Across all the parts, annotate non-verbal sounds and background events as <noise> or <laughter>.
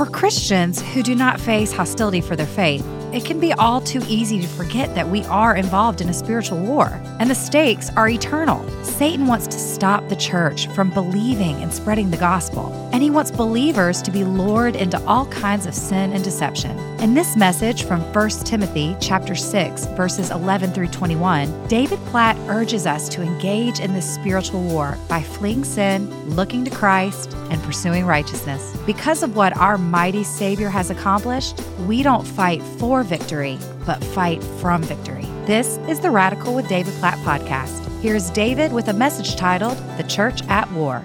For Christians who do not face hostility for their faith, it can be all too easy to forget that we are involved in a spiritual war, and the stakes are eternal. Satan wants to stop the church from believing and spreading the gospel, and he wants believers to be lured into all kinds of sin and deception. In this message from 1 Timothy chapter 6, verses 11 through 21, David Platt urges us to engage in this spiritual war by fleeing sin, looking to Christ, and pursuing righteousness. Because of what our mighty Savior has accomplished, we don't fight for victory, but fight from victory. This is the Radical with David Platt podcast. Here's David with a message titled The Church at War.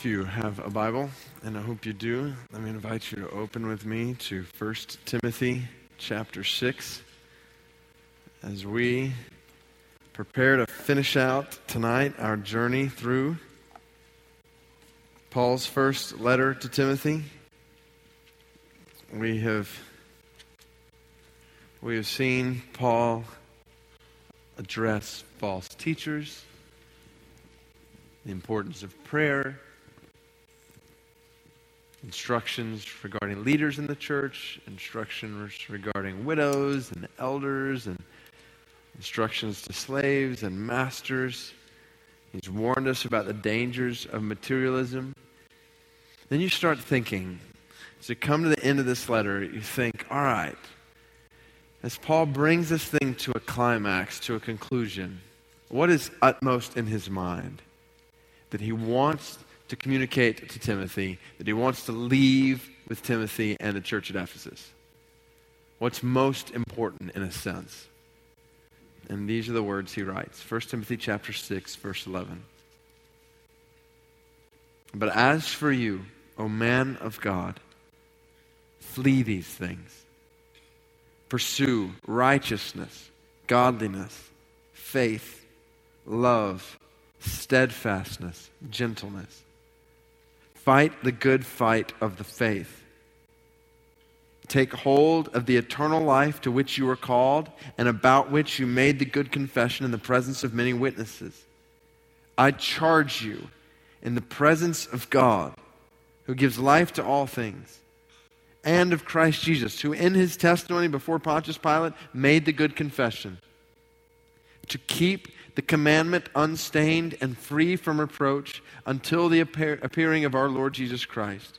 If you have a Bible, and I hope you do, let me invite you to open with me to 1 Timothy chapter 6 as we prepare to finish out tonight our journey through Paul's first letter to Timothy. We have we have seen Paul address false teachers, the importance of prayer, instructions regarding leaders in the church, instructions regarding widows and elders, and instructions to slaves and masters. He's warned us about the dangers of materialism. Then you start thinking, as you come to the end of this letter, you think, all right, as Paul brings this thing to a climax, to a conclusion, what is utmost in his mind? That he wants to communicate to Timothy, that he wants to leave with Timothy and the church at Ephesus. What's most important in a sense? And these are the words he writes. 1 Timothy chapter 6 verse 11. But as for you, O man of God, flee these things pursue righteousness, godliness, faith, love, steadfastness, gentleness. Fight the good fight of the faith. Take hold of the eternal life to which you were called and about which you made the good confession in the presence of many witnesses. I charge you in the presence of God, who gives life to all things and of Christ Jesus, who in his testimony before Pontius Pilate made the good confession to keep the commandment unstained and free from reproach until the appearing of our Lord Jesus Christ,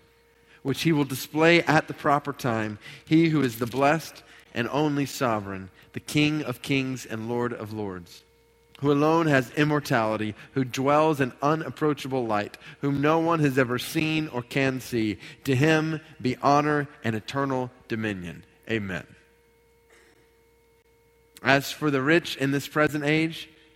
which he will display at the proper time, he who is the blessed and only sovereign, the King of kings and Lord of lords who alone has immortality, who dwells in unapproachable light, whom no one has ever seen or can see. To him be honor and eternal dominion. Amen. As for the rich in this present age,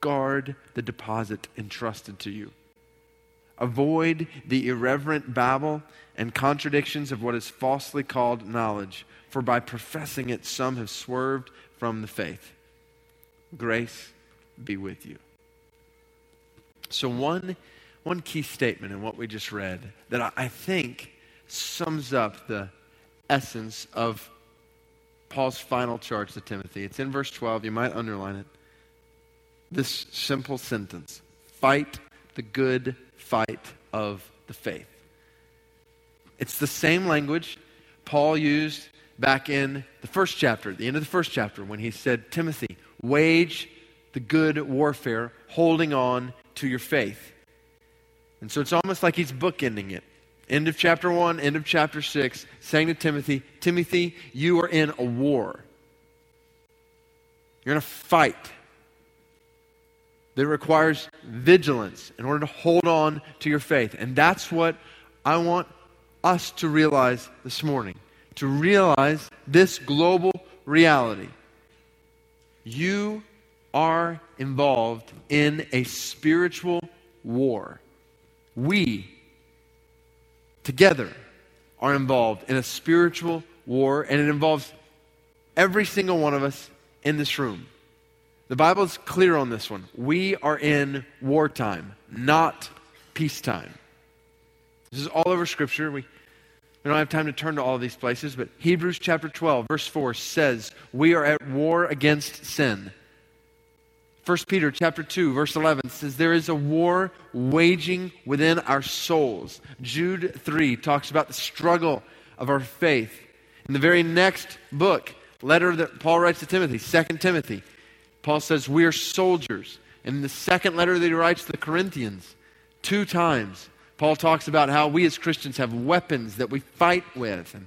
guard the deposit entrusted to you. Avoid the irreverent babble and contradictions of what is falsely called knowledge, for by professing it, some have swerved from the faith. Grace be with you. So, one, one key statement in what we just read that I, I think sums up the essence of Paul's final charge to Timothy. It's in verse 12. You might underline it. This simple sentence fight the good fight of the faith. It's the same language Paul used back in the first chapter, the end of the first chapter, when he said, Timothy, wage the good warfare, holding on to your faith. And so it's almost like he's bookending it. End of chapter 1, end of chapter 6, saying to Timothy, Timothy, you are in a war. You're in a fight that requires vigilance in order to hold on to your faith. And that's what I want us to realize this morning to realize this global reality. You are involved in a spiritual war. We, together, are involved in a spiritual war, and it involves every single one of us in this room. The Bible is clear on this one. We are in wartime, not peacetime. This is all over Scripture. We, we don't have time to turn to all these places, but Hebrews chapter 12, verse 4 says, We are at war against sin. 1 Peter chapter 2 verse 11 says there is a war waging within our souls. Jude 3 talks about the struggle of our faith. In the very next book, letter that Paul writes to Timothy, 2 Timothy, Paul says we are soldiers. In the second letter that he writes to the Corinthians, two times, Paul talks about how we as Christians have weapons that we fight with. And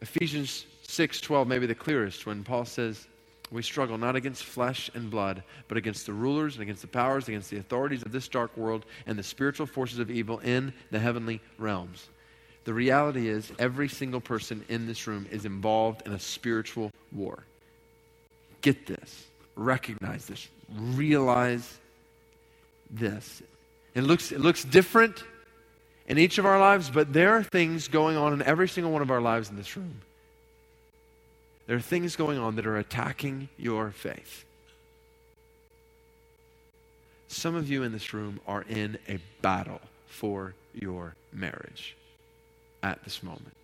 Ephesians 6:12 may be the clearest when Paul says we struggle not against flesh and blood, but against the rulers and against the powers, against the authorities of this dark world and the spiritual forces of evil in the heavenly realms. The reality is, every single person in this room is involved in a spiritual war. Get this, recognize this, realize this. It looks, it looks different in each of our lives, but there are things going on in every single one of our lives in this room. There are things going on that are attacking your faith. Some of you in this room are in a battle for your marriage at this moment.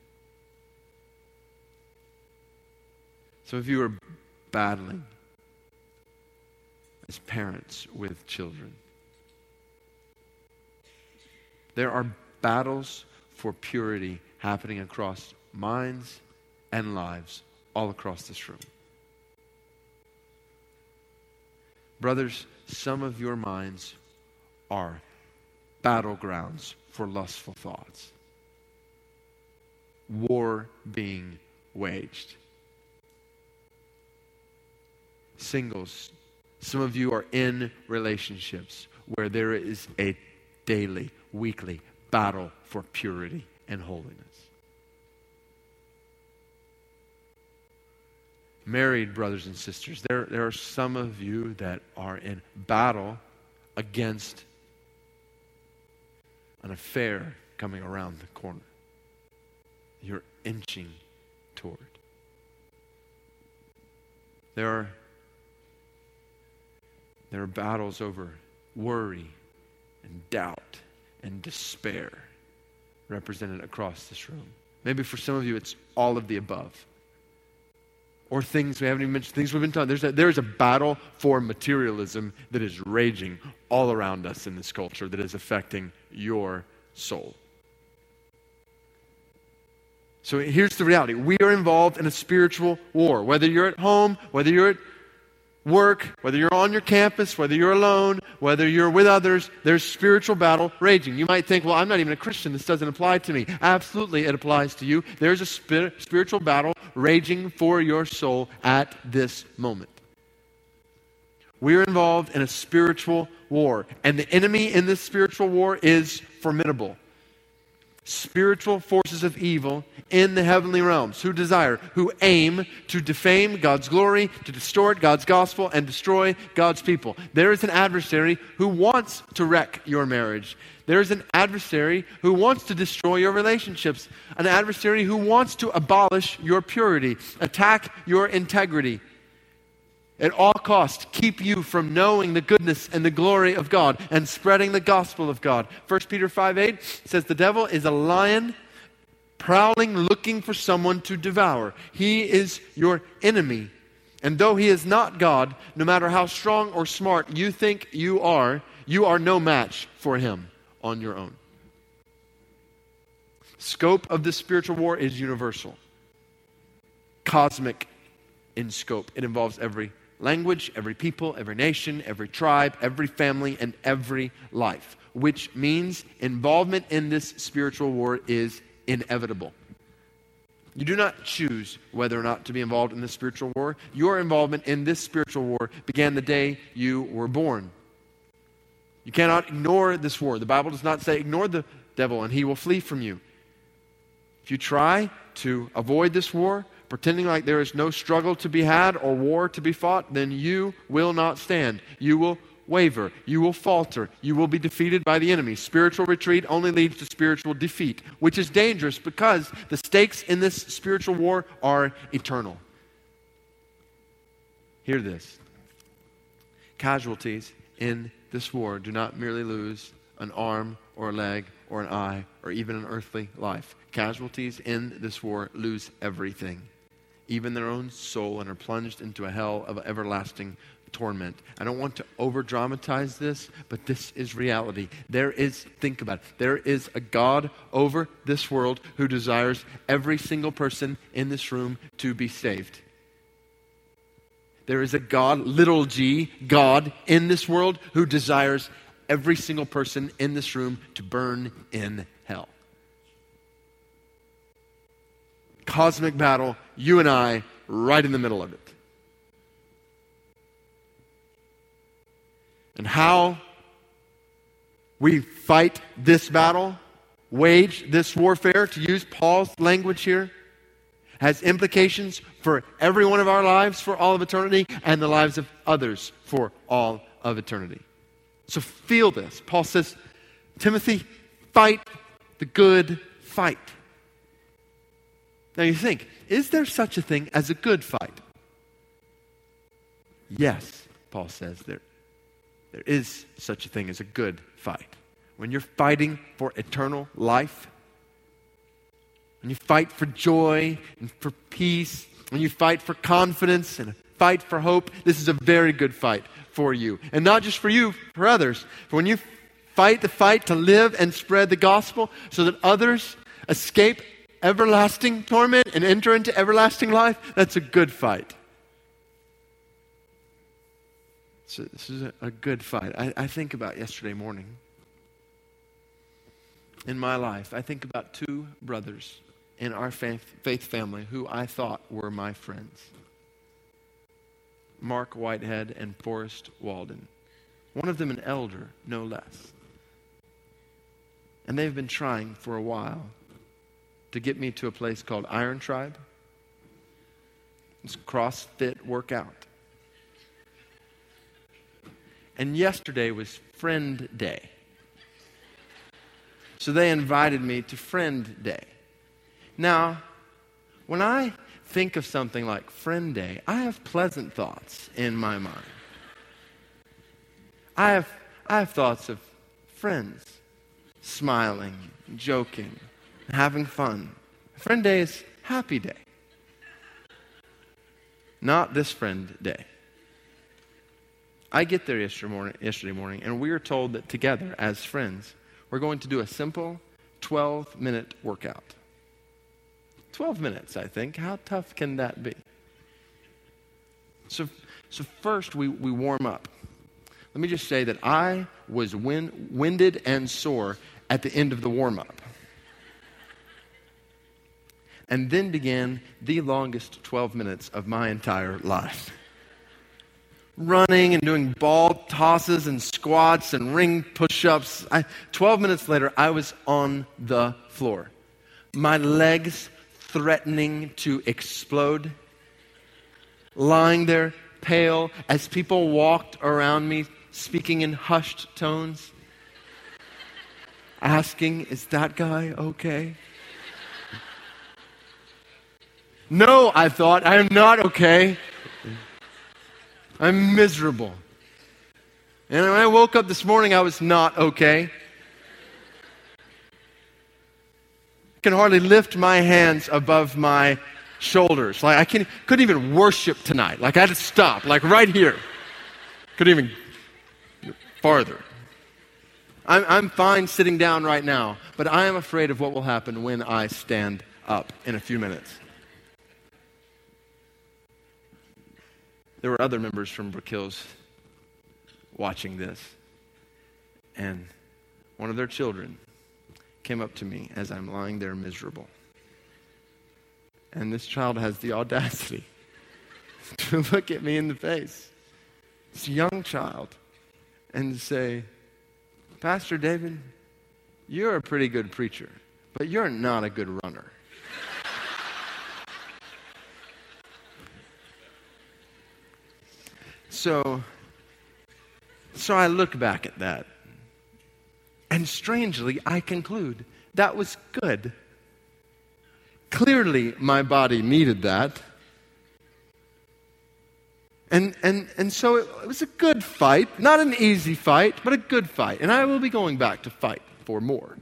Some of you are battling as parents with children. There are battles for purity happening across minds and lives all across this room. Brothers, some of your minds are battlegrounds for lustful thoughts. War being waged. Singles, some of you are in relationships where there is a daily, weekly battle for purity and holiness. married brothers and sisters, there, there are some of you that are in battle against an affair coming around the corner. You're inching toward. There are, there are battles over worry and doubt and despair represented across this room. Maybe for some of you, it's all of the above or things we haven't even mentioned, things we've been taught. There's a, there is a battle for materialism that is raging all around us in this culture that is affecting your soul. So here's the reality we are involved in a spiritual war. Whether you're at home, whether you're at work, whether you're on your campus, whether you're alone, whether you're with others, there's spiritual battle raging. You might think, well, I'm not even a Christian. This doesn't apply to me. Absolutely, it applies to you. There's a spir- spiritual battle raging for your soul at this moment. We're involved in a spiritual war, and the enemy in this spiritual war is formidable spiritual forces of evil in the heavenly realms who desire, who aim to defame God's glory, to distort God's gospel, and destroy God's people. There is an adversary who wants to wreck your marriage. There is an adversary who wants to destroy your relationships, an adversary who wants to abolish your purity, attack your integrity at all costs keep you from knowing the goodness and the glory of God and spreading the gospel of God. 1 Peter 5 8 says, The devil is a lion prowling, looking for someone to devour. He is your enemy. And though he is not God, no matter how strong or smart you think you are, you are no match for him on your own. Scope of this spiritual war is universal, cosmic in scope. It involves every language, every people, every nation, every tribe, every family, and every life, which means involvement in this spiritual war is inevitable. You do not choose whether or not to be involved in this spiritual war. Your involvement in this spiritual war began the day you were born. You cannot ignore this war. The Bible does not say ignore the devil and he will flee from you. If you try to avoid this war, pretending like there is no struggle to be had or war to be fought, then you will not stand. You will waver. You will falter. You will be defeated by the enemy. Spiritual retreat only leads to spiritual defeat, which is dangerous because the stakes in this spiritual war are eternal. Hear this casualties in this war do not merely lose an arm or a leg or an eye or even an earthly life. Casualties in this war lose everything, even their own soul, and are plunged into a hell of everlasting torment. I don't want to over dramatize this, but this is reality. There is, think about it, there is a God over this world who desires every single person in this room to be saved. There is a God, little g, God in this world who desires every single person in this room to burn in hell. Cosmic battle, you and I, right in the middle of it. And how we fight this battle, wage this warfare, to use Paul's language here, has implications for every one of our lives for all of eternity and the lives of others for all of eternity. So feel this. Paul says, Timothy, fight the good fight. Now you think, is there such a thing as a good fight? Yes, Paul says there, there is such a thing as a good fight. When you're fighting for eternal life, when you fight for joy and for peace, when you fight for confidence and fight for hope, this is a very good fight for you. And not just for you, for others. For when you fight the fight to live and spread the gospel so that others escape everlasting torment and enter into everlasting life, that's a good fight. So this is a, a good fight. I, I think about yesterday morning. In my life, I think about two brothers in our faith, faith family who I thought were my friends. Mark Whitehead and Forrest Walden. One of them an elder, no less. And they've been trying for a while to get me to a place called Iron Tribe. It's CrossFit workout. And yesterday was Friend Day. So they invited me to Friend Day. Now, when I think of something like Friend Day, I have pleasant thoughts in my mind. I have, I have thoughts of friends smiling, joking, having fun. Friend Day is happy day. Not this friend day. I get there yesterday morning, yesterday morning, and we are told that together, as friends, we're going to do a simple 12 minute workout. 12 minutes, I think. How tough can that be? So, so first, we, we warm up. Let me just say that I was wind, winded and sore at the end of the warm up. And then began the longest 12 minutes of my entire life. Running and doing ball tosses and squats and ring push ups. 12 minutes later, I was on the floor. My legs threatening to explode, lying there pale as people walked around me speaking in hushed tones, asking, Is that guy okay? No, I thought, I am not okay. I'm miserable. And when I woke up this morning, I was not okay. I can hardly lift my hands above my shoulders. Like I can, couldn't even worship tonight. Like I had to stop, like right here. Couldn't even farther. I'm, I'm fine sitting down right now, but I am afraid of what will happen when I stand up in a few minutes. There were other members from Brook Hills watching this, and one of their children came up to me as I'm lying there miserable. And this child has the audacity <laughs> to look at me in the face, this young child, and say, Pastor David, you're a pretty good preacher, but you're not a good runner. So So I look back at that. And strangely, I conclude that was good. Clearly, my body needed that. And, and, and so it, it was a good fight, not an easy fight, but a good fight. And I will be going back to fight for more.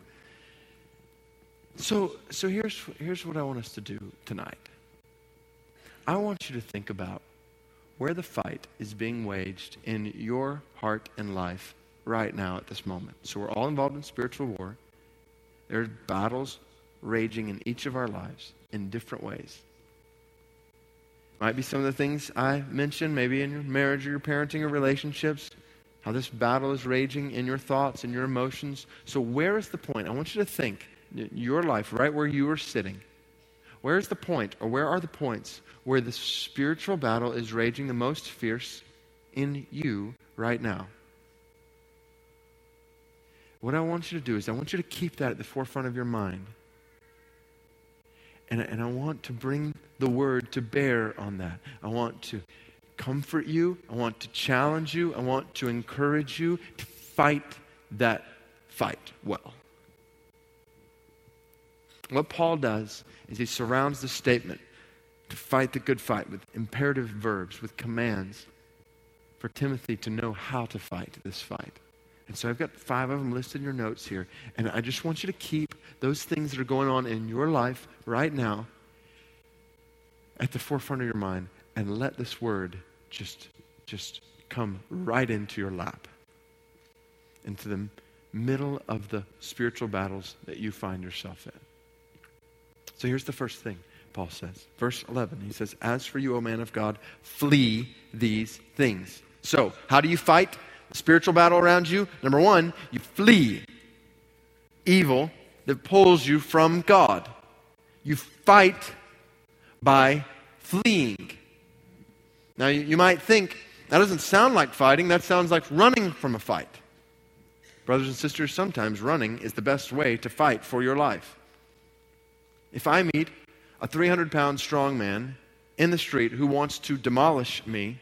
So, so here's, here's what I want us to do tonight. I want you to think about where the fight is being waged in your heart and life right now at this moment. So we're all involved in spiritual war. There are battles raging in each of our lives in different ways. Might be some of the things I mentioned, maybe in your marriage or your parenting or relationships, how this battle is raging in your thoughts and your emotions. So, where is the point? I want you to think your life, right where you are sitting. Where is the point, or where are the points where the spiritual battle is raging the most fierce in you right now? What I want you to do is, I want you to keep that at the forefront of your mind. And, and I want to bring the word to bear on that. I want to comfort you. I want to challenge you. I want to encourage you to fight that fight well. What Paul does is he surrounds the statement to fight the good fight with imperative verbs, with commands for Timothy to know how to fight this fight. And so I've got five of them listed in your notes here. And I just want you to keep those things that are going on in your life right now at the forefront of your mind and let this word just, just come right into your lap, into the middle of the spiritual battles that you find yourself in. So here's the first thing Paul says. Verse 11, he says, As for you, O man of God, flee these things. So, how do you fight? The spiritual battle around you, number one, you flee evil that pulls you from God. You fight by fleeing. Now, you, you might think that doesn't sound like fighting, that sounds like running from a fight. Brothers and sisters, sometimes running is the best way to fight for your life. If I meet a 300 pound strong man in the street who wants to demolish me,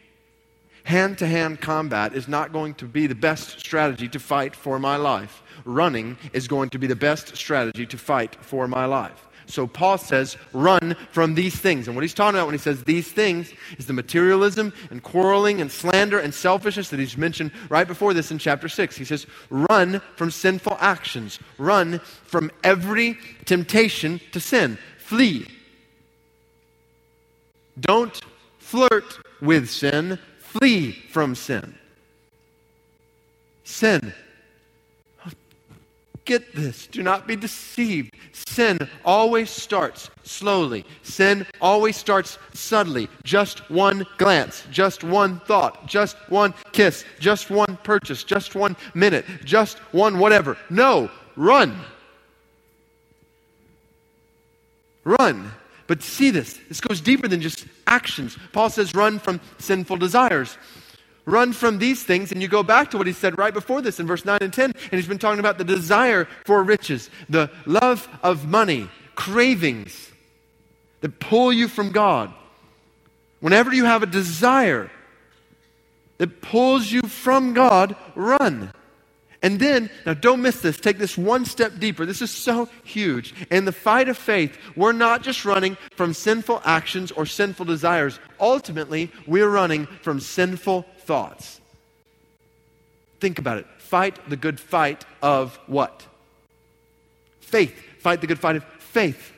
hand to hand combat is not going to be the best strategy to fight for my life. Running is going to be the best strategy to fight for my life. So Paul says, run from these things. And what he's talking about when he says these things is the materialism and quarreling and slander and selfishness that he's mentioned right before this in chapter 6. He says, run from sinful actions, run from every temptation to sin, flee. Don't flirt with sin, Flee from sin. Sin. Get this. Do not be deceived. Sin always starts slowly. Sin always starts subtly. Just one glance, just one thought, just one kiss, just one purchase, just one minute, just one whatever. No, run. Run. But see this, this goes deeper than just actions. Paul says, run from sinful desires. Run from these things, and you go back to what he said right before this in verse 9 and 10, and he's been talking about the desire for riches, the love of money, cravings that pull you from God. Whenever you have a desire that pulls you from God, run. And then, now don't miss this, take this one step deeper. This is so huge. In the fight of faith, we're not just running from sinful actions or sinful desires. Ultimately, we're running from sinful thoughts. Think about it. Fight the good fight of what? Faith. Fight the good fight of faith.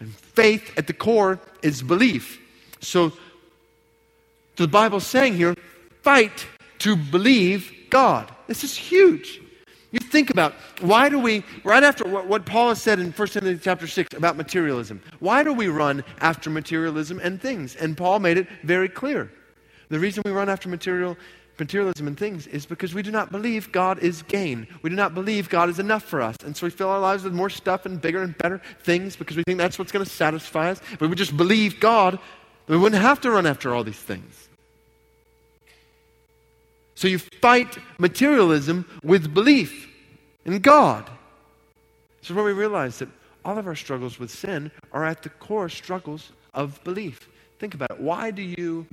And faith at the core is belief. So, the Bible's saying here fight to believe God. This is huge. You think about why do we, right after what, what Paul has said in 1 Timothy chapter 6 about materialism, why do we run after materialism and things? And Paul made it very clear. The reason we run after material, materialism and things is because we do not believe God is gain. We do not believe God is enough for us. And so we fill our lives with more stuff and bigger and better things because we think that's what's going to satisfy us. But we just believe God, we wouldn't have to run after all these things. So you fight materialism with belief in God. Is where we realize that all of our struggles with sin are at the core struggles of belief. Think about it. Why do you,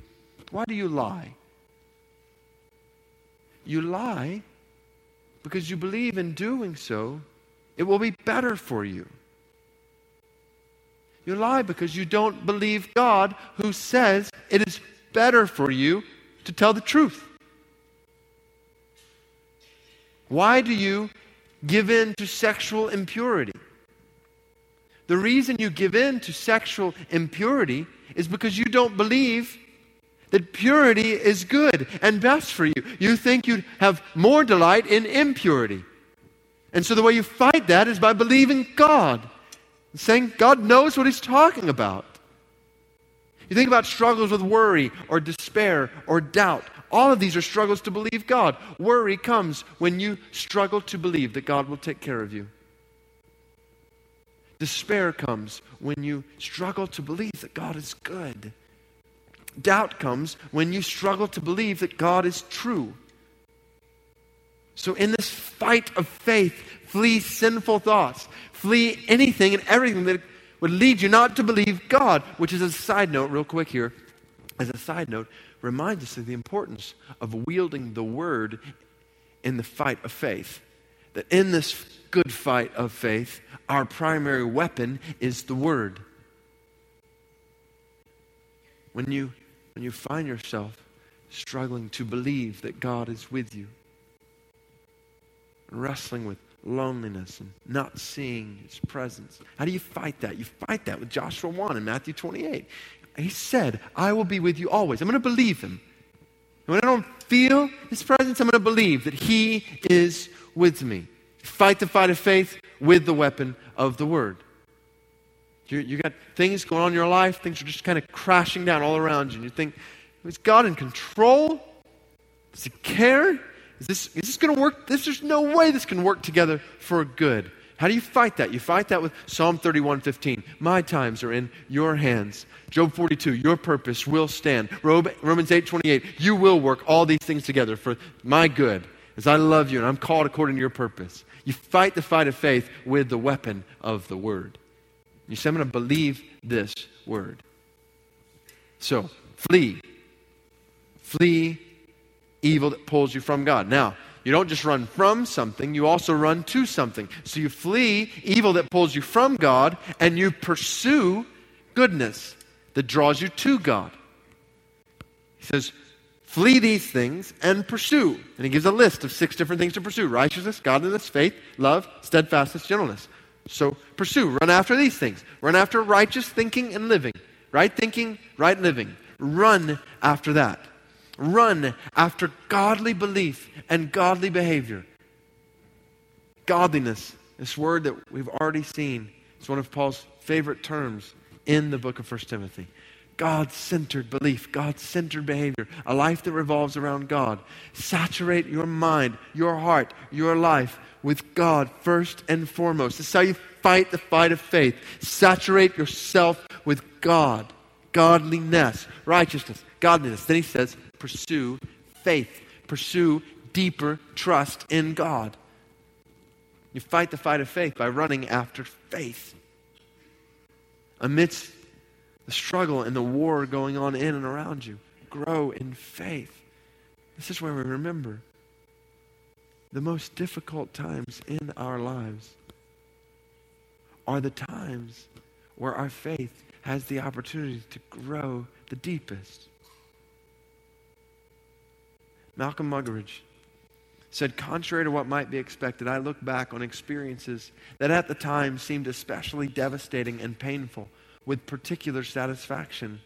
why do you lie? you lie because you believe in doing so, it will be better for you. You lie because you don't believe God who says it is better for you to tell the truth. Why do you give in to sexual impurity? The reason you give in to sexual impurity is because you don't believe that purity is good and best for you. You think you'd have more delight in impurity. And so the way you fight that is by believing God, saying God knows what He's talking about. You think about struggles with worry or despair or doubt. All of these are struggles to believe God. Worry comes when you struggle to believe that God will take care of you. Despair comes when you struggle to believe that God is good. Doubt comes when you struggle to believe that God is true. So, in this fight of faith, flee sinful thoughts, flee anything and everything that would lead you not to believe God, which is a side note, real quick here, as a side note, reminds us of the importance of wielding the word in the fight of faith. That in this good fight of faith, our primary weapon is the word. When you when you find yourself struggling to believe that God is with you, wrestling with loneliness and not seeing his presence. How do you fight that? You fight that with Joshua 1 in Matthew 28. He said, I will be with you always. I'm going to believe him. And when I don't feel his presence, I'm going to believe that he is with me. Fight the fight of faith with the weapon of the word. You, you got things going on in your life, things are just kind of crashing down all around you. And you think, is God in control? Does he care? Is this, is this going to work? This, there's no way this can work together for good. How do you fight that? You fight that with Psalm 31:15. My times are in your hands. Job 42, your purpose will stand. Romans 8:28, you will work all these things together for my good as I love you and I'm called according to your purpose. You fight the fight of faith with the weapon of the word. You say, I'm going to believe this word. So, flee. Flee evil that pulls you from God. Now, you don't just run from something, you also run to something. So you flee evil that pulls you from God, and you pursue goodness that draws you to God. He says, Flee these things and pursue. And he gives a list of six different things to pursue righteousness, godliness, faith, love, steadfastness, gentleness. So pursue, run after these things. Run after righteous thinking and living. Right thinking, right living. Run after that. Run after godly belief and godly behavior. Godliness, this word that we've already seen, is one of Paul's favorite terms in the book of 1 Timothy. God centered belief, God centered behavior, a life that revolves around God. Saturate your mind, your heart, your life with God first and foremost. This is how you fight the fight of faith. Saturate yourself with God, godliness, righteousness, godliness. Then he says, pursue faith, pursue deeper trust in God. You fight the fight of faith by running after faith. Amidst the struggle and the war going on in and around you, grow in faith. This is where we remember the most difficult times in our lives are the times where our faith has the opportunity to grow the deepest. Malcolm Muggeridge said, Contrary to what might be expected, I look back on experiences that at the time seemed especially devastating and painful with particular satisfaction.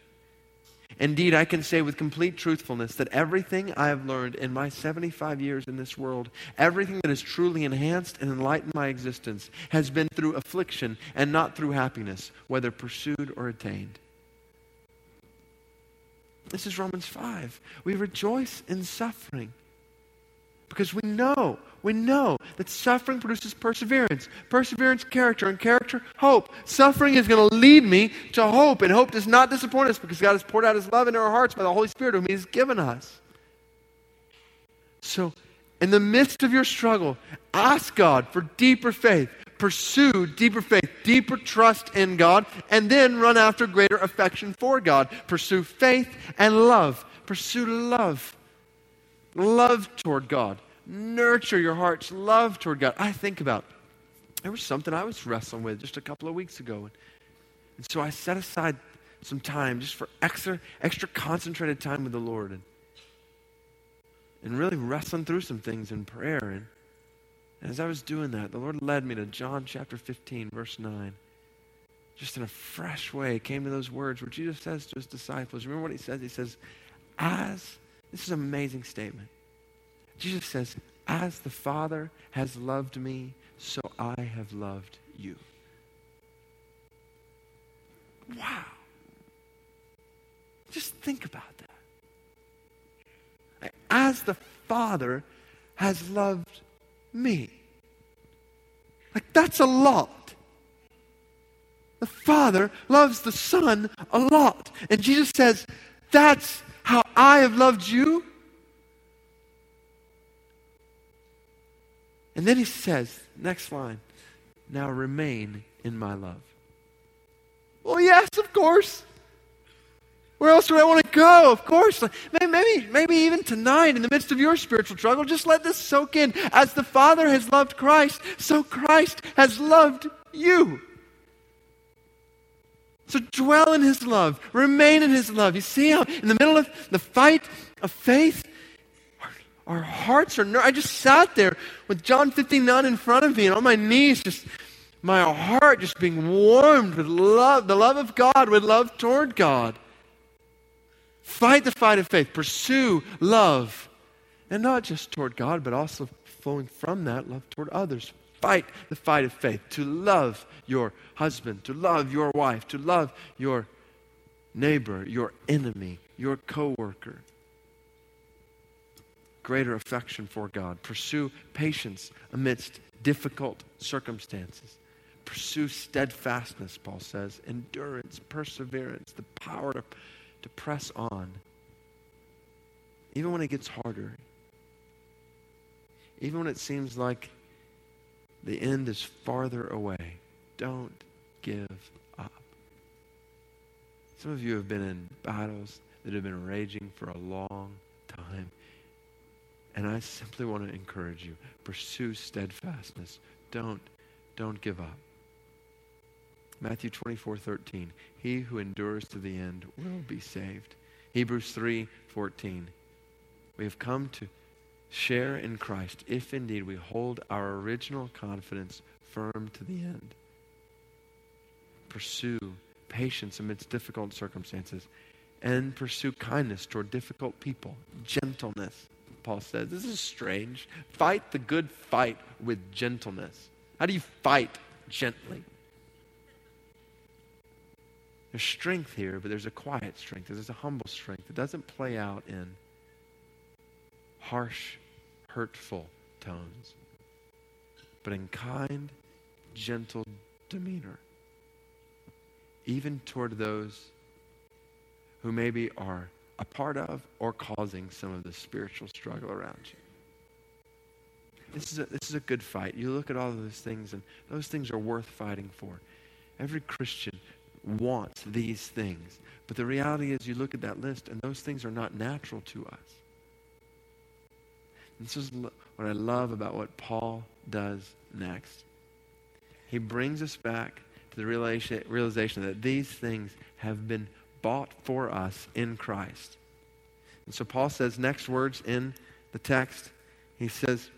Indeed, I can say with complete truthfulness that everything I have learned in my 75 years in this world, everything that has truly enhanced and enlightened my existence, has been through affliction and not through happiness, whether pursued or attained. This is Romans 5. We rejoice in suffering because we know, we know that suffering produces perseverance. Perseverance, character, and character, hope. Suffering is going to lead me to hope, and hope does not disappoint us because God has poured out His love into our hearts by the Holy Spirit whom He has given us. So, in the midst of your struggle, ask God for deeper faith. Pursue deeper faith, deeper trust in God, and then run after greater affection for God. Pursue faith and love. Pursue love love toward God. Nurture your heart's love toward God. I think about there was something I was wrestling with just a couple of weeks ago. And so I set aside some time just for extra, extra concentrated time with the Lord and, and really wrestling through some things in prayer. And, and as I was doing that, the Lord led me to John chapter 15, verse 9. Just in a fresh way, came to those words where Jesus says to his disciples, remember what he says? He says, As, this is an amazing statement. Jesus says, As the Father has loved me, so I have loved you. Wow. Just think about that. As the Father has loved me. Like, that's a lot. The Father loves the Son a lot. And Jesus says, That's how I have loved you. And then he says, next line, now remain in my love. Well, yes, of course. Where else do I want to go? Of course. Maybe, maybe even tonight, in the midst of your spiritual struggle, just let this soak in. As the Father has loved Christ, so Christ has loved you. So dwell in his love, remain in his love. You see how, in the middle of the fight of faith, our, hearts are. I just sat there with John 59 in front of me and on my knees, just my heart just being warmed with love, the love of God, with love toward God. Fight the fight of faith. Pursue love. And not just toward God, but also flowing from that, love toward others. Fight the fight of faith. To love your husband, to love your wife, to love your neighbor, your enemy, your coworker. Greater affection for God. Pursue patience amidst difficult circumstances. Pursue steadfastness, Paul says, endurance, perseverance, the power to to press on, even when it gets harder, even when it seems like the end is farther away. Don't give up. Some of you have been in battles that have been raging for a long time. And I simply want to encourage you pursue steadfastness. Don't, don't give up. Matthew 24, 13. He who endures to the end will be saved. Hebrews 3, 14. We have come to share in Christ if indeed we hold our original confidence firm to the end. Pursue patience amidst difficult circumstances and pursue kindness toward difficult people, gentleness. Paul says, This is strange. Fight the good fight with gentleness. How do you fight gently? There's strength here, but there's a quiet strength. There's a humble strength. It doesn't play out in harsh, hurtful tones, but in kind, gentle demeanor, even toward those who maybe are a part of or causing some of the spiritual struggle around you. This is, a, this is a good fight. You look at all of those things, and those things are worth fighting for. Every Christian wants these things. But the reality is, you look at that list, and those things are not natural to us. This is what I love about what Paul does next. He brings us back to the realization that these things have been bought for us in Christ. And so Paul says, next words in the text, he says,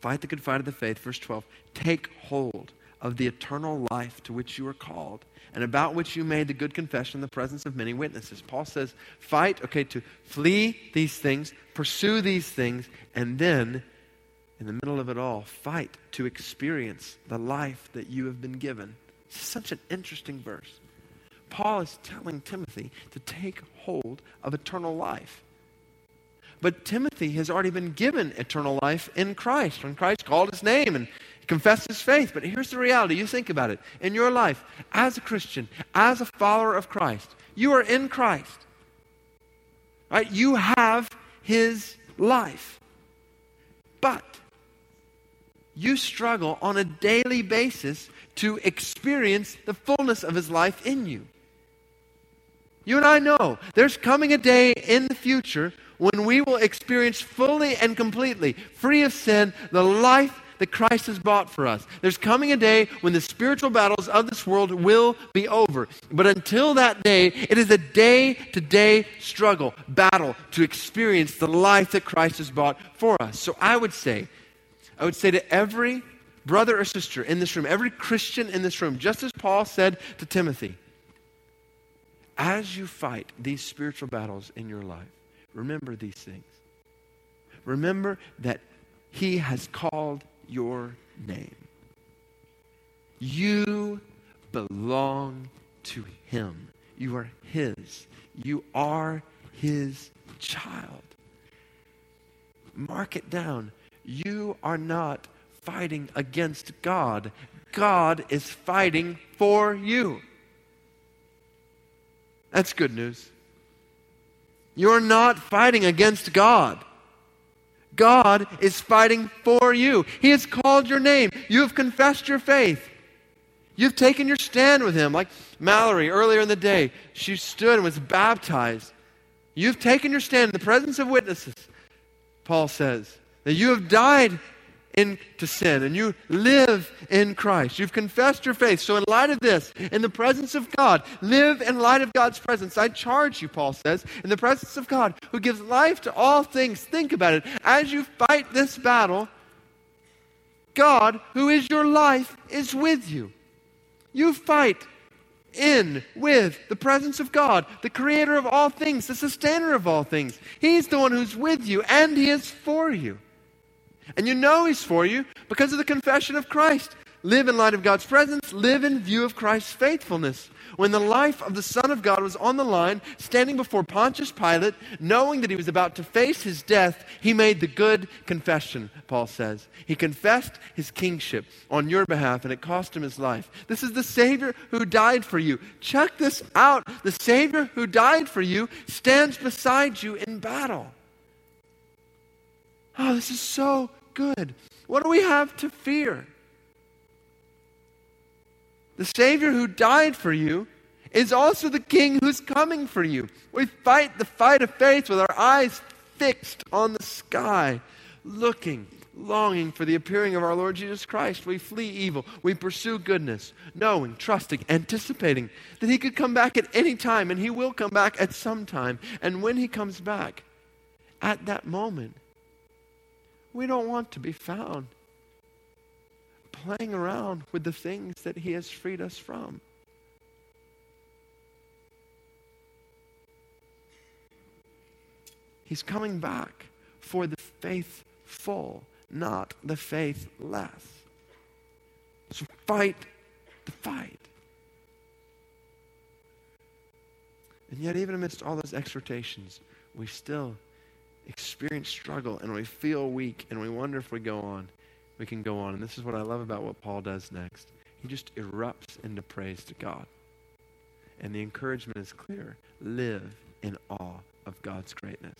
Fight the good fight of the faith, verse 12. Take hold of the eternal life to which you are called and about which you made the good confession in the presence of many witnesses. Paul says, fight, okay, to flee these things, pursue these things, and then, in the middle of it all, fight to experience the life that you have been given. It's such an interesting verse. Paul is telling Timothy to take hold of eternal life. But Timothy has already been given eternal life in Christ when Christ called his name and confessed his faith. But here's the reality you think about it. In your life, as a Christian, as a follower of Christ, you are in Christ. Right? You have his life. But you struggle on a daily basis to experience the fullness of his life in you. You and I know there's coming a day in the future when we will experience fully and completely, free of sin, the life that Christ has bought for us. There's coming a day when the spiritual battles of this world will be over. But until that day, it is a day to day struggle, battle to experience the life that Christ has bought for us. So I would say, I would say to every brother or sister in this room, every Christian in this room, just as Paul said to Timothy, as you fight these spiritual battles in your life, remember these things. Remember that He has called your name. You belong to Him. You are His. You are His child. Mark it down. You are not fighting against God, God is fighting for you. That's good news. You're not fighting against God. God is fighting for you. He has called your name. You have confessed your faith. You've taken your stand with Him. Like Mallory earlier in the day, she stood and was baptized. You've taken your stand in the presence of witnesses, Paul says, that you have died into sin and you live in Christ. You've confessed your faith. So, in light of this, in the presence of God, live in light of God's presence. I charge you, Paul says, in the presence of God who gives life to all things. Think about it. As you fight this battle, God, who is your life, is with you. You fight in with the presence of God, the creator of all things, the sustainer of all things. He's the one who's with you and he is for you. And you know He's for you because of the confession of Christ. Live in light of God's presence, live in view of Christ's faithfulness. When the life of the Son of God was on the line, standing before Pontius Pilate, knowing that he was about to face his death, he made the good confession, Paul says. He confessed his kingship on your behalf, and it cost him his life. This is the Savior who died for you. Check this out. The Savior who died for you stands beside you in battle. Oh, this is so good. What do we have to fear? The Savior who died for you is also the King who's coming for you. We fight the fight of faith with our eyes fixed on the sky, looking, longing for the appearing of our Lord Jesus Christ. We flee evil. We pursue goodness, knowing, trusting, anticipating that He could come back at any time, and He will come back at some time. And when He comes back, at that moment, we don't want to be found playing around with the things that He has freed us from. He's coming back for the faithful, not the faithless. So fight the fight. And yet, even amidst all those exhortations, we still experience struggle and we feel weak and we wonder if we go on, we can go on. And this is what I love about what Paul does next. He just erupts into praise to God. And the encouragement is clear live in awe of God's greatness.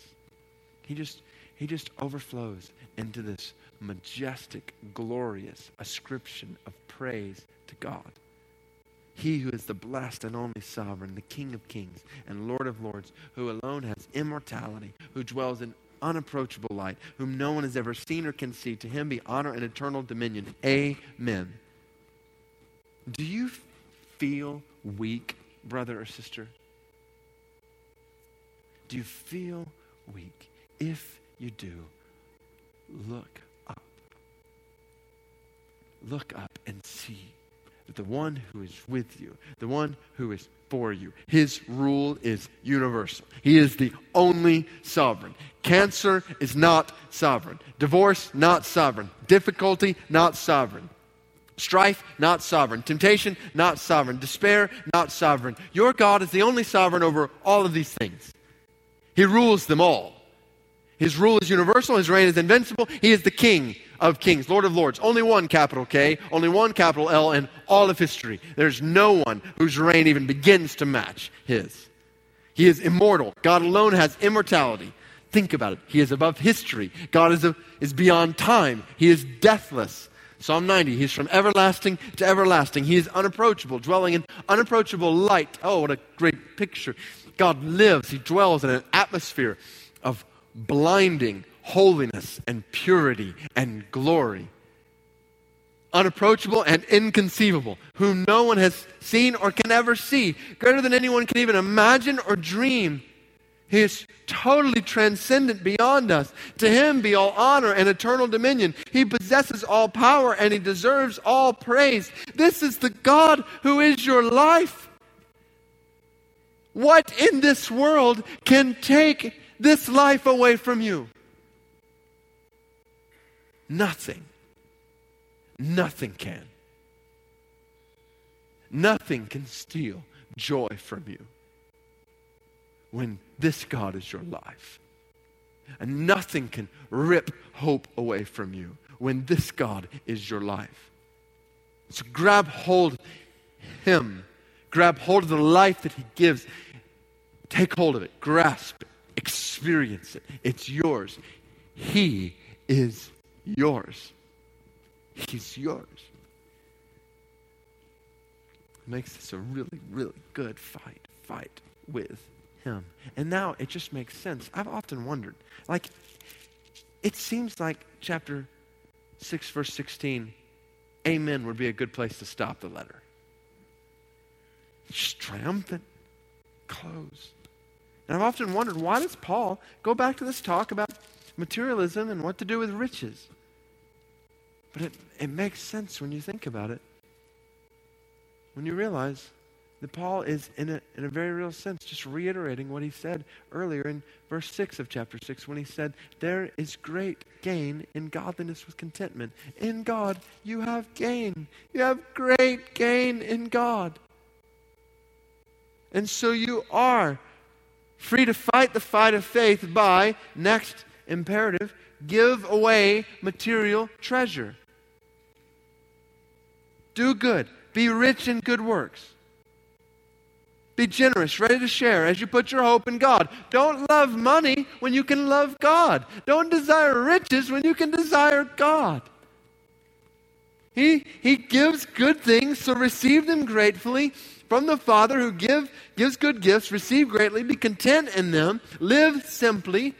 He just, he just overflows into this majestic, glorious ascription of praise to God. He who is the blessed and only sovereign, the King of kings and Lord of lords, who alone has immortality, who dwells in unapproachable light, whom no one has ever seen or can see, to him be honor and eternal dominion. Amen. Do you feel weak, brother or sister? Do you feel weak? If you do, look up. Look up and see the one who is with you, the one who is for you. His rule is universal. He is the only sovereign. Cancer is not sovereign. Divorce, not sovereign. Difficulty, not sovereign. Strife, not sovereign. Temptation, not sovereign. Despair, not sovereign. Your God is the only sovereign over all of these things. He rules them all. His rule is universal, his reign is invincible. He is the king of kings, Lord of lords. Only one capital K, only one capital L in all of history. There's no one whose reign even begins to match his. He is immortal. God alone has immortality. Think about it. He is above history. God is, a, is beyond time. He is deathless. Psalm 90, he's from everlasting to everlasting. He is unapproachable, dwelling in unapproachable light. Oh, what a great picture. God lives, he dwells in an atmosphere of blinding holiness and purity and glory. Unapproachable and inconceivable, whom no one has seen or can ever see, greater than anyone can even imagine or dream. He is totally transcendent beyond us. To him be all honor and eternal dominion. He possesses all power and he deserves all praise. This is the God who is your life. What in this world can take this life away from you? Nothing. Nothing can. Nothing can steal joy from you when this God is your life. And nothing can rip hope away from you when this God is your life. So grab hold Him. Grab hold of the life that He gives. Take hold of it. Grasp it. Experience it. It's yours. He is yours. He's yours. It makes this a really, really good fight. Fight with him. And now it just makes sense. I've often wondered, like, it seems like chapter 6, verse 16, amen would be a good place to stop the letter. Triumphant, close. And I've often wondered, why does Paul go back to this talk about materialism and what to do with riches? But it, it makes sense when you think about it. When you realize that Paul is, in a, in a very real sense, just reiterating what he said earlier in verse 6 of chapter 6 when he said, There is great gain in godliness with contentment. In God, you have gain. You have great gain in God. And so you are free to fight the fight of faith by, next imperative, give away material treasure. Do good. Be rich in good works be generous, ready to share as you put your hope in God. Don't love money when you can love God. Don't desire riches when you can desire God. He, he gives good things, so receive them gratefully from the Father who give, gives good gifts. Receive greatly, be content in them, live simply.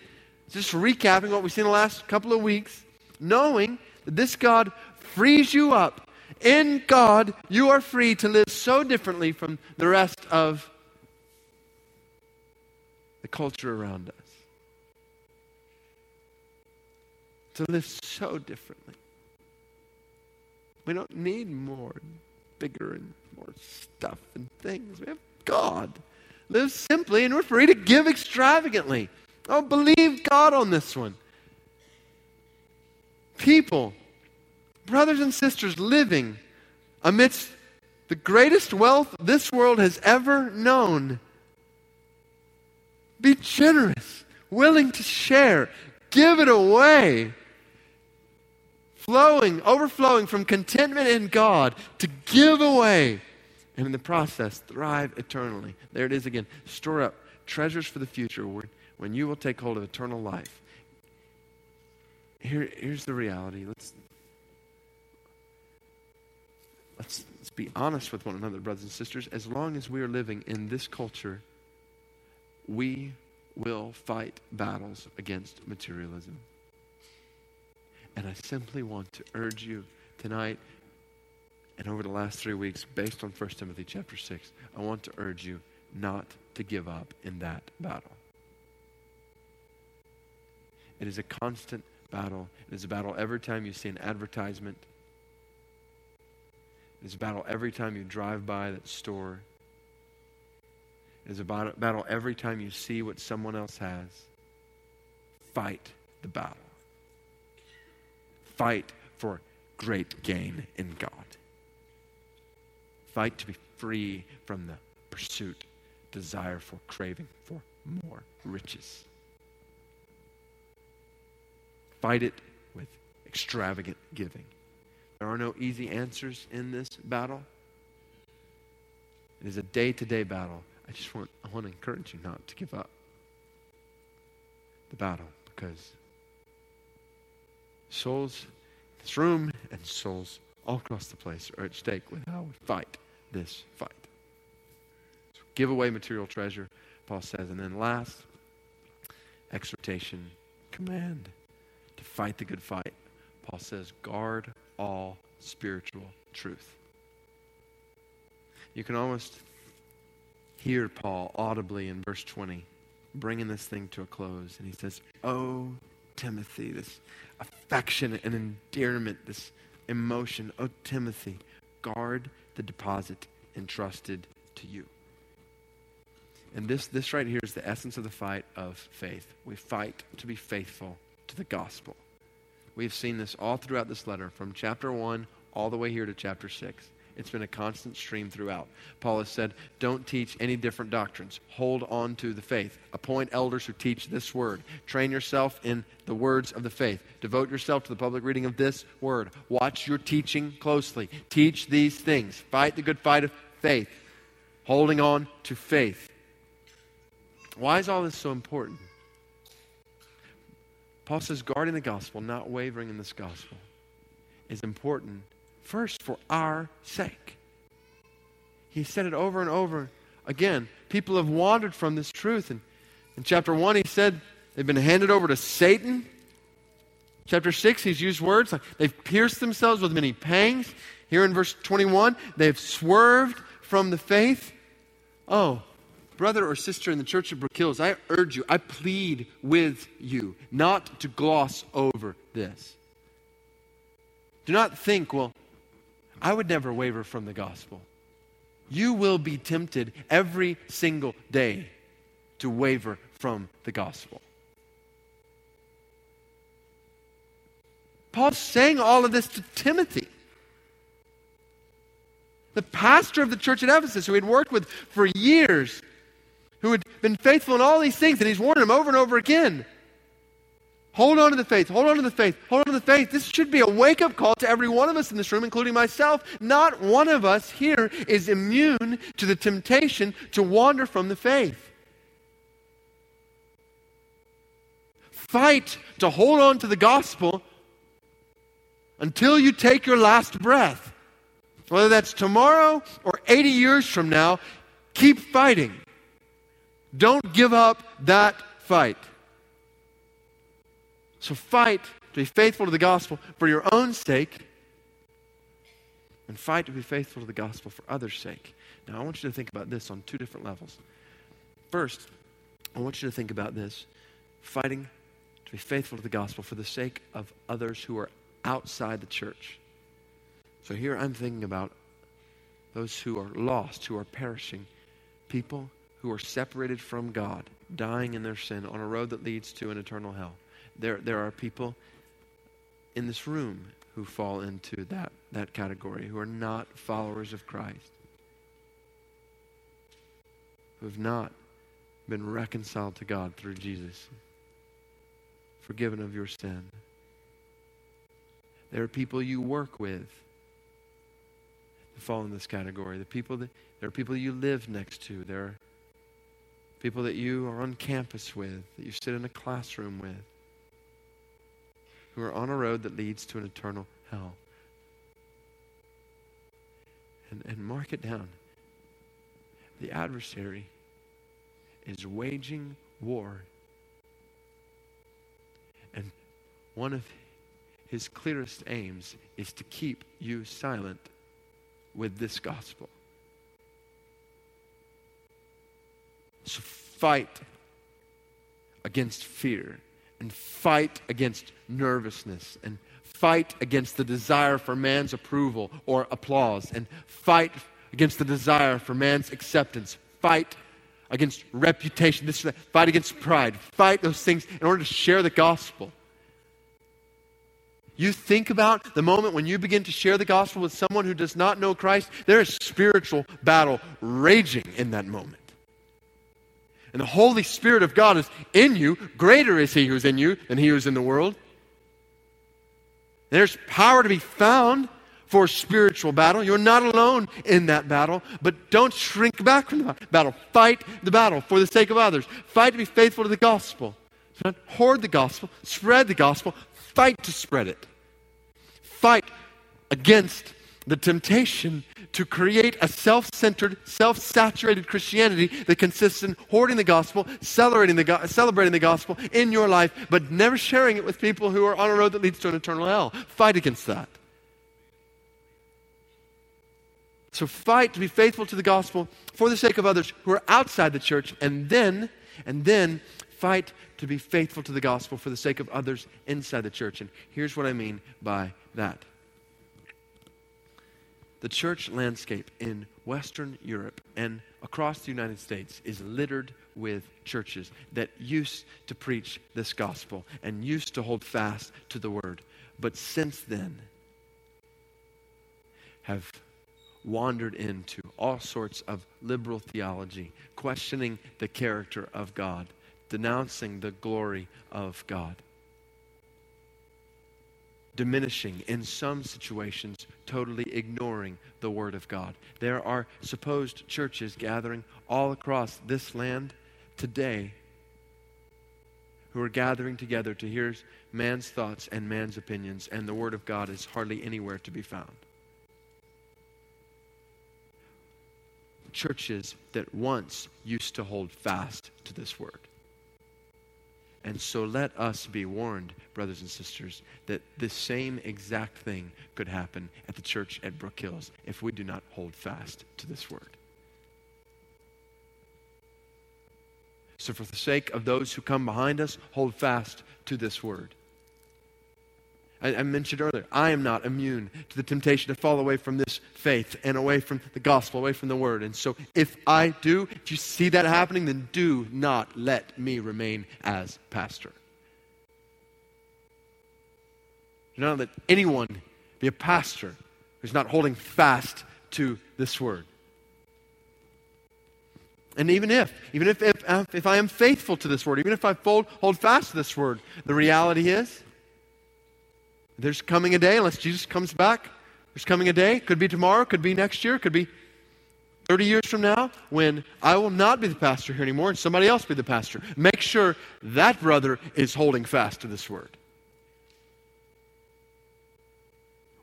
Just recapping what we've seen the last couple of weeks, knowing that this God frees you up in God, you are free to live so differently from the rest of the culture around us. To live so differently. We don't need more bigger and more stuff and things. We have God. Live simply and we're free to give extravagantly. Oh, believe God on this one. People brothers and sisters living amidst the greatest wealth this world has ever known. Be generous, willing to share, give it away. Flowing, overflowing from contentment in God to give away. And in the process, thrive eternally. There it is again. Store up treasures for the future when you will take hold of eternal life. Here, here's the reality. Let's let's, let's be honest with one another, brothers and sisters. As long as we are living in this culture, we will fight battles against materialism. And I simply want to urge you tonight and over the last three weeks, based on 1 Timothy chapter 6, I want to urge you not to give up in that battle. It is a constant battle. It is a battle every time you see an advertisement it's a battle every time you drive by that store. It's a battle every time you see what someone else has. Fight the battle. Fight for great gain in God. Fight to be free from the pursuit, desire for, craving for more riches. Fight it with extravagant giving. There are no easy answers in this battle. It is a day to day battle. I just want, I want to encourage you not to give up the battle because souls in This room and souls all across the place are at stake with how we fight this fight. So give away material treasure, Paul says. And then last, exhortation, command to fight the good fight. Paul says, guard all spiritual truth. You can almost hear Paul audibly in verse 20, bringing this thing to a close. And he says, Oh, Timothy, this affection and endearment, this emotion. Oh, Timothy, guard the deposit entrusted to you. And this, this right here is the essence of the fight of faith. We fight to be faithful to the gospel. We've seen this all throughout this letter, from chapter 1 all the way here to chapter 6. It's been a constant stream throughout. Paul has said, Don't teach any different doctrines. Hold on to the faith. Appoint elders who teach this word. Train yourself in the words of the faith. Devote yourself to the public reading of this word. Watch your teaching closely. Teach these things. Fight the good fight of faith. Holding on to faith. Why is all this so important? Paul says, guarding the gospel, not wavering in this gospel, is important first for our sake. He said it over and over again. People have wandered from this truth. And in chapter 1, he said they've been handed over to Satan. Chapter 6, he's used words like they've pierced themselves with many pangs. Here in verse 21, they've swerved from the faith. Oh, brother or sister in the church of Brook Hills, I urge you, I plead with you not to gloss over this. Do not think, well, I would never waver from the gospel. You will be tempted every single day to waver from the gospel. Paul's saying all of this to Timothy, the pastor of the church at Ephesus, who he'd worked with for years, been faithful in all these things, and he's warned him over and over again. Hold on to the faith. Hold on to the faith. Hold on to the faith. This should be a wake up call to every one of us in this room, including myself. Not one of us here is immune to the temptation to wander from the faith. Fight to hold on to the gospel until you take your last breath. Whether that's tomorrow or 80 years from now, keep fighting. Don't give up that fight. So fight to be faithful to the gospel for your own sake, and fight to be faithful to the gospel for others' sake. Now, I want you to think about this on two different levels. First, I want you to think about this fighting to be faithful to the gospel for the sake of others who are outside the church. So here I'm thinking about those who are lost, who are perishing, people who are separated from God, dying in their sin on a road that leads to an eternal hell. There, there are people in this room who fall into that, that category, who are not followers of Christ, who have not been reconciled to God through Jesus, forgiven of your sin. There are people you work with that fall in this category. The people that, there are people you live next to. There are people that you are on campus with, that you sit in a classroom with who are on a road that leads to an eternal hell. And, and mark it down. The adversary is waging war. And one of his clearest aims is to keep you silent with this gospel. So fight against fear and fight against nervousness and fight against the desire for man's approval or applause and fight against the desire for man's acceptance. Fight against reputation. This fight against pride. Fight those things in order to share the gospel. You think about the moment when you begin to share the gospel with someone who does not know Christ, there is spiritual battle raging in that moment and the Holy Spirit of God is in you, greater is He who's in you than He who's in the world. There's power to be found for spiritual battle. You're not alone in that battle, but don't shrink back from the battle. Fight the battle for the sake of others. Fight to be faithful to the gospel. Do not hoard the gospel, spread the gospel, fight to spread it. fight against the temptation to create a self centered, self saturated Christianity that consists in hoarding the gospel, celebrating the, go- celebrating the gospel in your life, but never sharing it with people who are on a road that leads to an eternal hell. Fight against that. So fight to be faithful to the gospel for the sake of others who are outside the church, and then, and then fight to be faithful to the gospel for the sake of others inside the church. And here's what I mean by that. The church landscape in Western Europe and across the United States is littered with churches that used to preach this gospel and used to hold fast to the word, but since then have wandered into all sorts of liberal theology, questioning the character of God, denouncing the glory of God, diminishing, in some situations, totally ignoring the Word of God. There are supposed churches gathering all across this land today who are gathering together to hear man's thoughts and man's opinions, and the Word of God is hardly anywhere to be found. churches that once used to hold fast to this word. And so let us be warned, brothers and sisters, that this same exact thing could happen at the church at Brook Hills if we do not hold fast to this word. So, for the sake of those who come behind us, hold fast to this word. I, I, mentioned earlier, I am not immune to the temptation to fall away from this faith and away from the gospel, away from the word. And so, if I do, if you see that happening, then do not let me remain as pastor. Do not let anyone be a pastor who's not holding fast to this word. And even if, even if, if, if I am faithful to this word, even if I hold, hold fast to this word, the reality is there's coming a day, unless Jesus comes back, there's coming a day, could be tomorrow, could be next year, could be 30 years from now, when I will not be the pastor here anymore and somebody else be the pastor. Make sure that brother is holding fast to this word.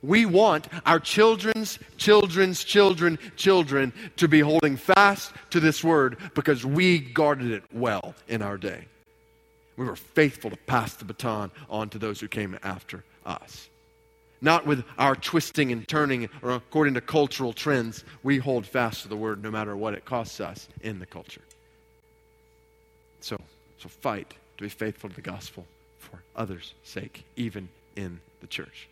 We want our children's children's children children to be holding fast to this word because we guarded it well in our day. We were faithful to pass the baton on to those who came after us. Not with our twisting and turning or according to cultural trends. We hold fast to the word no matter what it costs us in the culture. So, so fight to be faithful to the gospel for others' sake, even in the church.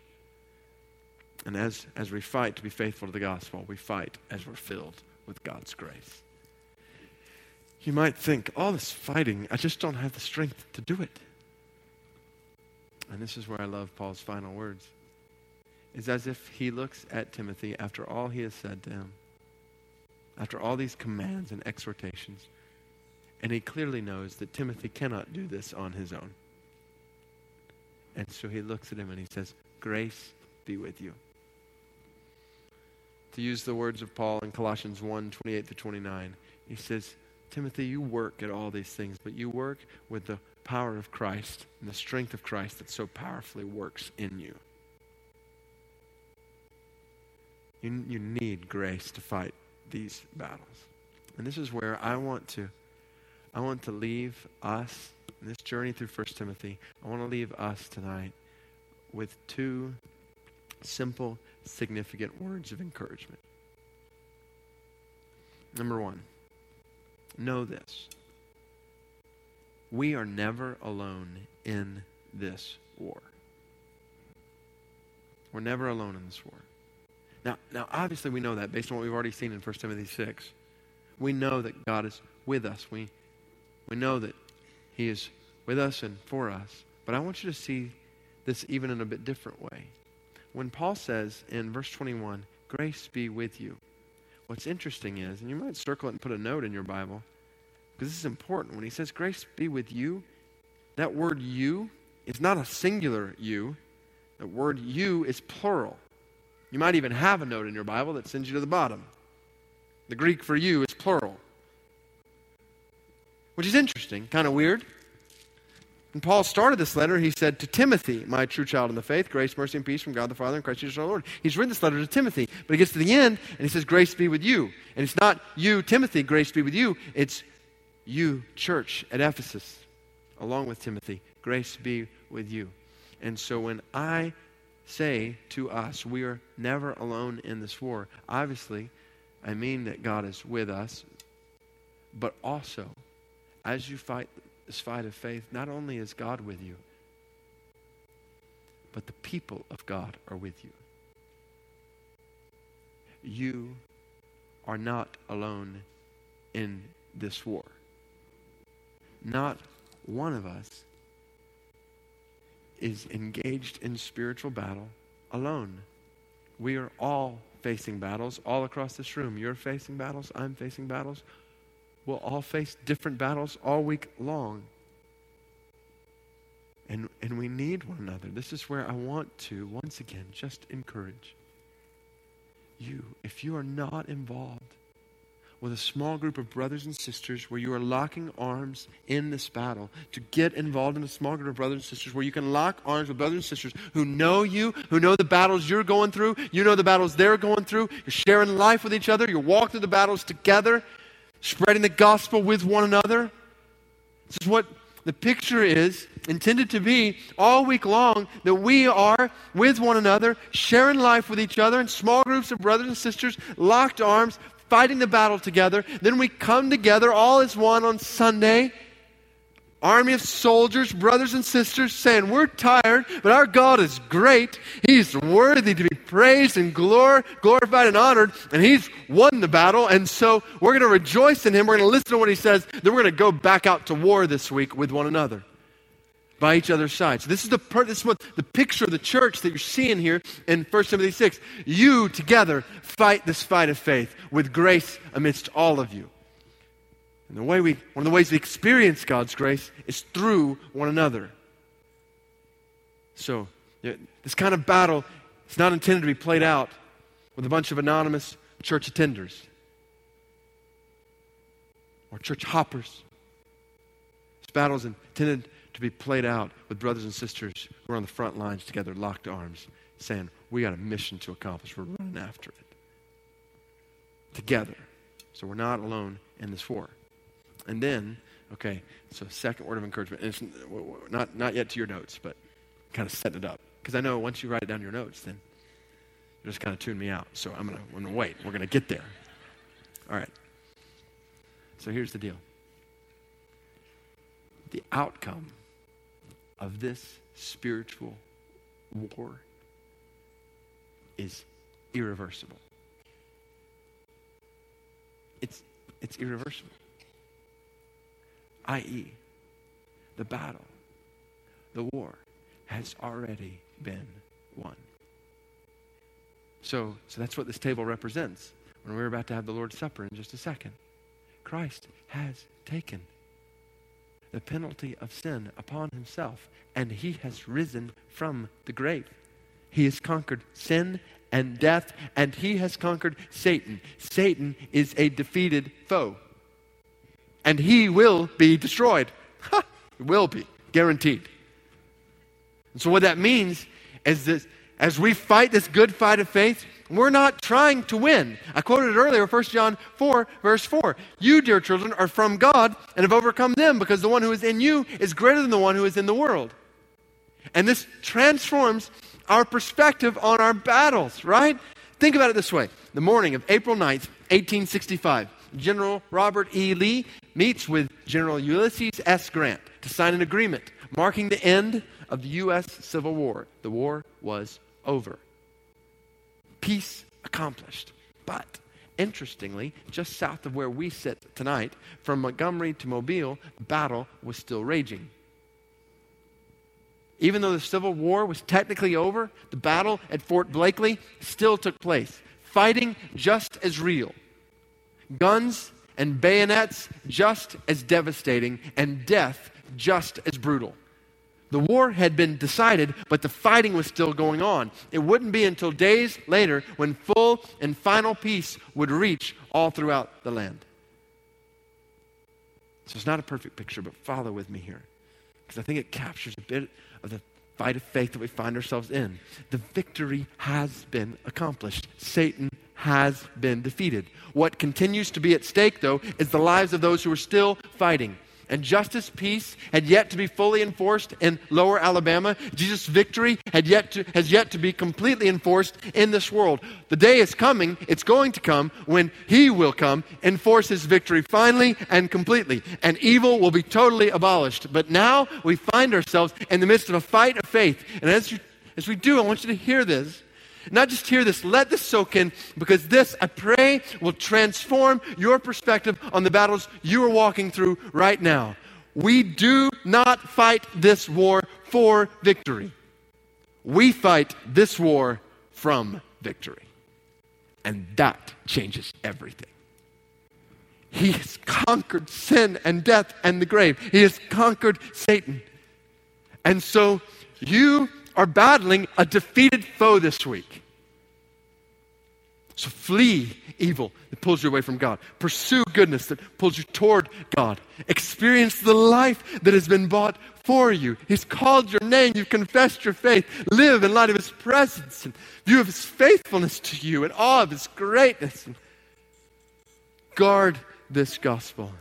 And as, as we fight to be faithful to the gospel, we fight as we're filled with God's grace. You might think, all this fighting, I just don't have the strength to do it. And this is where I love Paul's final words. It's as if he looks at Timothy after all he has said to him, after all these commands and exhortations, and he clearly knows that Timothy cannot do this on his own. And so he looks at him and he says, Grace be with you. To use the words of Paul in Colossians 1 28 to 29, he says, Timothy, you work at all these things, but you work with the power of Christ and the strength of Christ that so powerfully works in you. You, you need grace to fight these battles. And this is where I want to I want to leave us in this journey through 1 Timothy. I want to leave us tonight with two simple, significant words of encouragement. Number one, know this we are never alone in this war. We're never alone in this war. Now, now, obviously, we know that based on what we've already seen in 1 Timothy 6. We know that God is with us. We, we know that He is with us and for us. But I want you to see this even in a bit different way. When Paul says in verse 21, Grace be with you, what's interesting is, and you might circle it and put a note in your Bible, because this is important. When he says, Grace be with you, that word you is not a singular you. The word you is plural. You might even have a note in your Bible that sends you to the bottom. The Greek for you is plural, which is interesting, kind of weird. When Paul started this letter, he said, To Timothy, my true child in the faith, grace, mercy, and peace from God the Father and Christ Jesus our Lord. He's written this letter to Timothy, but he gets to the end and he says, Grace be with you. And it's not you, Timothy, grace be with you. It's you, church at Ephesus, along with Timothy, grace be with you. And so when I say to us, we are never alone in this war, obviously, I mean that God is with us, but also, as you fight this fight of faith, not only is God with you, but the people of God are with you. You are not alone in this war. Not one of us is engaged in spiritual battle alone. We are all facing battles all across this room. You're facing battles, I'm facing battles We'll all face different battles all week long. And, and we need one another. This is where I want to, once again, just encourage you. If you are not involved with a small group of brothers and sisters where you are locking arms in this battle, to get involved in a small group of brothers and sisters where you can lock arms with brothers and sisters who know you, who know the battles you're going through, you know the battles they're going through, you're sharing life with each other, you're walking through the battles together spreading the gospel with one another. This is what the picture is intended to be all week long that we are with one another, sharing life with each other in small groups of brothers and sisters, locked arms, fighting the battle together. Then we come together all as one on Sunday army of soldiers, brothers and sisters, saying, We're tired, but our God is great. He's worthy to be praised and glor- glorified and honored, and He's won the battle. And so we're going to rejoice in Him. We're going to listen to what He says. Then we're going to go back out to war this week with one another. By each other's sides. So this is the this is what the picture of the church that you're seeing here in 1 Timothy 6. You together fight this fight of faith with grace amidst all of you. And the way we, one of the ways we experience God's grace is through one another. So, this kind of battle is not intended to be played out with a bunch of anonymous church attenders or church hoppers. This battle is intended to be played out with brothers and sisters who are on the front lines together, locked arms, saying, We got a mission to accomplish. We're running after it. Together. So we're not alone in this war. And then, okay, so second word of encouragement. And it's not, not yet to your notes, but kind of setting it up. Because I know once you write it down your notes, then you just kind of tune me out. So I'm going to wait. We're going to get there. All right. So here's the deal the outcome of this spiritual war is irreversible. It's, it's irreversible i.e., the battle, the war, has already been won. So, so that's what this table represents when we're about to have the Lord's Supper in just a second. Christ has taken the penalty of sin upon himself, and he has risen from the grave. He has conquered sin and death, and he has conquered Satan. Satan is a defeated foe and he will be destroyed. Ha, will be, guaranteed. And so, what that means is that as we fight this good fight of faith, we're not trying to win. I quoted earlier, 1 John 4, verse 4. You, dear children, are from God and have overcome them because the one who is in you is greater than the one who is in the world. And this transforms our perspective on our battles, right? Think about it this way. The morning of April 9th, 1865, General Robert E. Lee meets with General Ulysses S. Grant to sign an agreement marking the end of the U.S. Civil War. The war was over. Peace accomplished. But interestingly, just south of where we sit tonight, from Montgomery to Mobile, battle was still raging. Even though the Civil War was technically over, the battle at Fort Blakely still took place. Fighting just as real. Guns and bayonets just as devastating, and death just as brutal. The war had been decided, but the fighting was still going on. It wouldn't be until days later when full and final peace would reach all throughout the land. So it's not a perfect picture, but follow with me here. because I think it captures a bit of the fight of faith that we find ourselves in. The victory has been accomplished. Satan has been defeated. What continues to be at stake, though, is the lives of those who are still fighting. And justice, peace had yet to be fully enforced in lower Alabama. Jesus' victory had yet to, has yet to be completely enforced in this world. The day is coming, it's going to come, when He will come, enforce His victory finally and completely. And evil will be totally abolished. But now we find ourselves in the midst of a fight of faith. And as, you, as we do, I want you to hear this. Not just hear this, let this soak in because this, I pray, will transform your perspective on the battles you are walking through right now. We do not fight this war for victory. We fight this war from victory. And that changes everything. He has conquered sin and death and the grave. He has conquered Satan. And so you are battling a defeated foe this week. So flee evil that pulls you away from God. Pursue goodness that pulls you toward God. Experience the life that has been bought for you. He's called your name. You've confessed your faith. Live in light of His presence and view of His faithfulness to you and awe of His greatness. Guard this gospel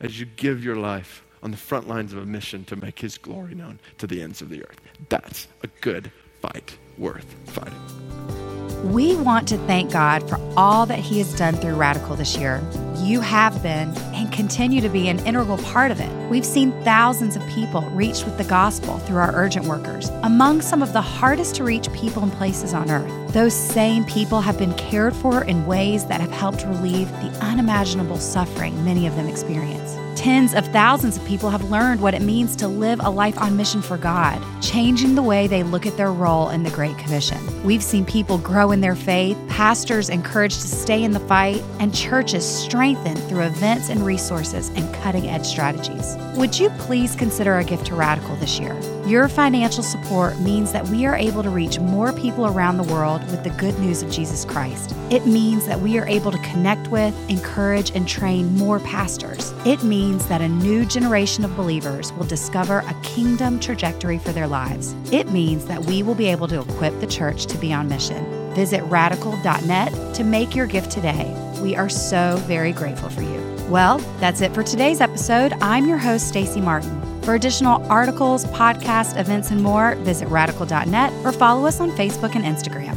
as you give your life on the front lines of a mission to make His glory known to the ends of the earth. That's a good fight worth fighting. We want to thank God for all that He has done through Radical this year. You have been and continue to be an integral part of it. We've seen thousands of people reached with the gospel through our urgent workers, among some of the hardest to reach people and places on earth. Those same people have been cared for in ways that have helped relieve the unimaginable suffering many of them experience. Tens of thousands of people have learned what it means to live a life on mission for God, changing the way they look at their role in the Great Commission. We've seen people grow in their faith, pastors encouraged to stay in the fight, and churches strengthened through events and resources and cutting edge strategies. Would you please consider a gift to Radical this year? Your financial support means that we are able to reach more people around the world with the good news of Jesus Christ. It means that we are able to connect with, encourage, and train more pastors. It means that a new generation of believers will discover a kingdom trajectory for their lives. It means that we will be able to equip the church to be on mission. Visit radical.net to make your gift today. We are so very grateful for you. Well, that's it for today's episode. I'm your host, Stacy Martin. For additional articles, podcasts, events, and more, visit radical.net or follow us on Facebook and Instagram.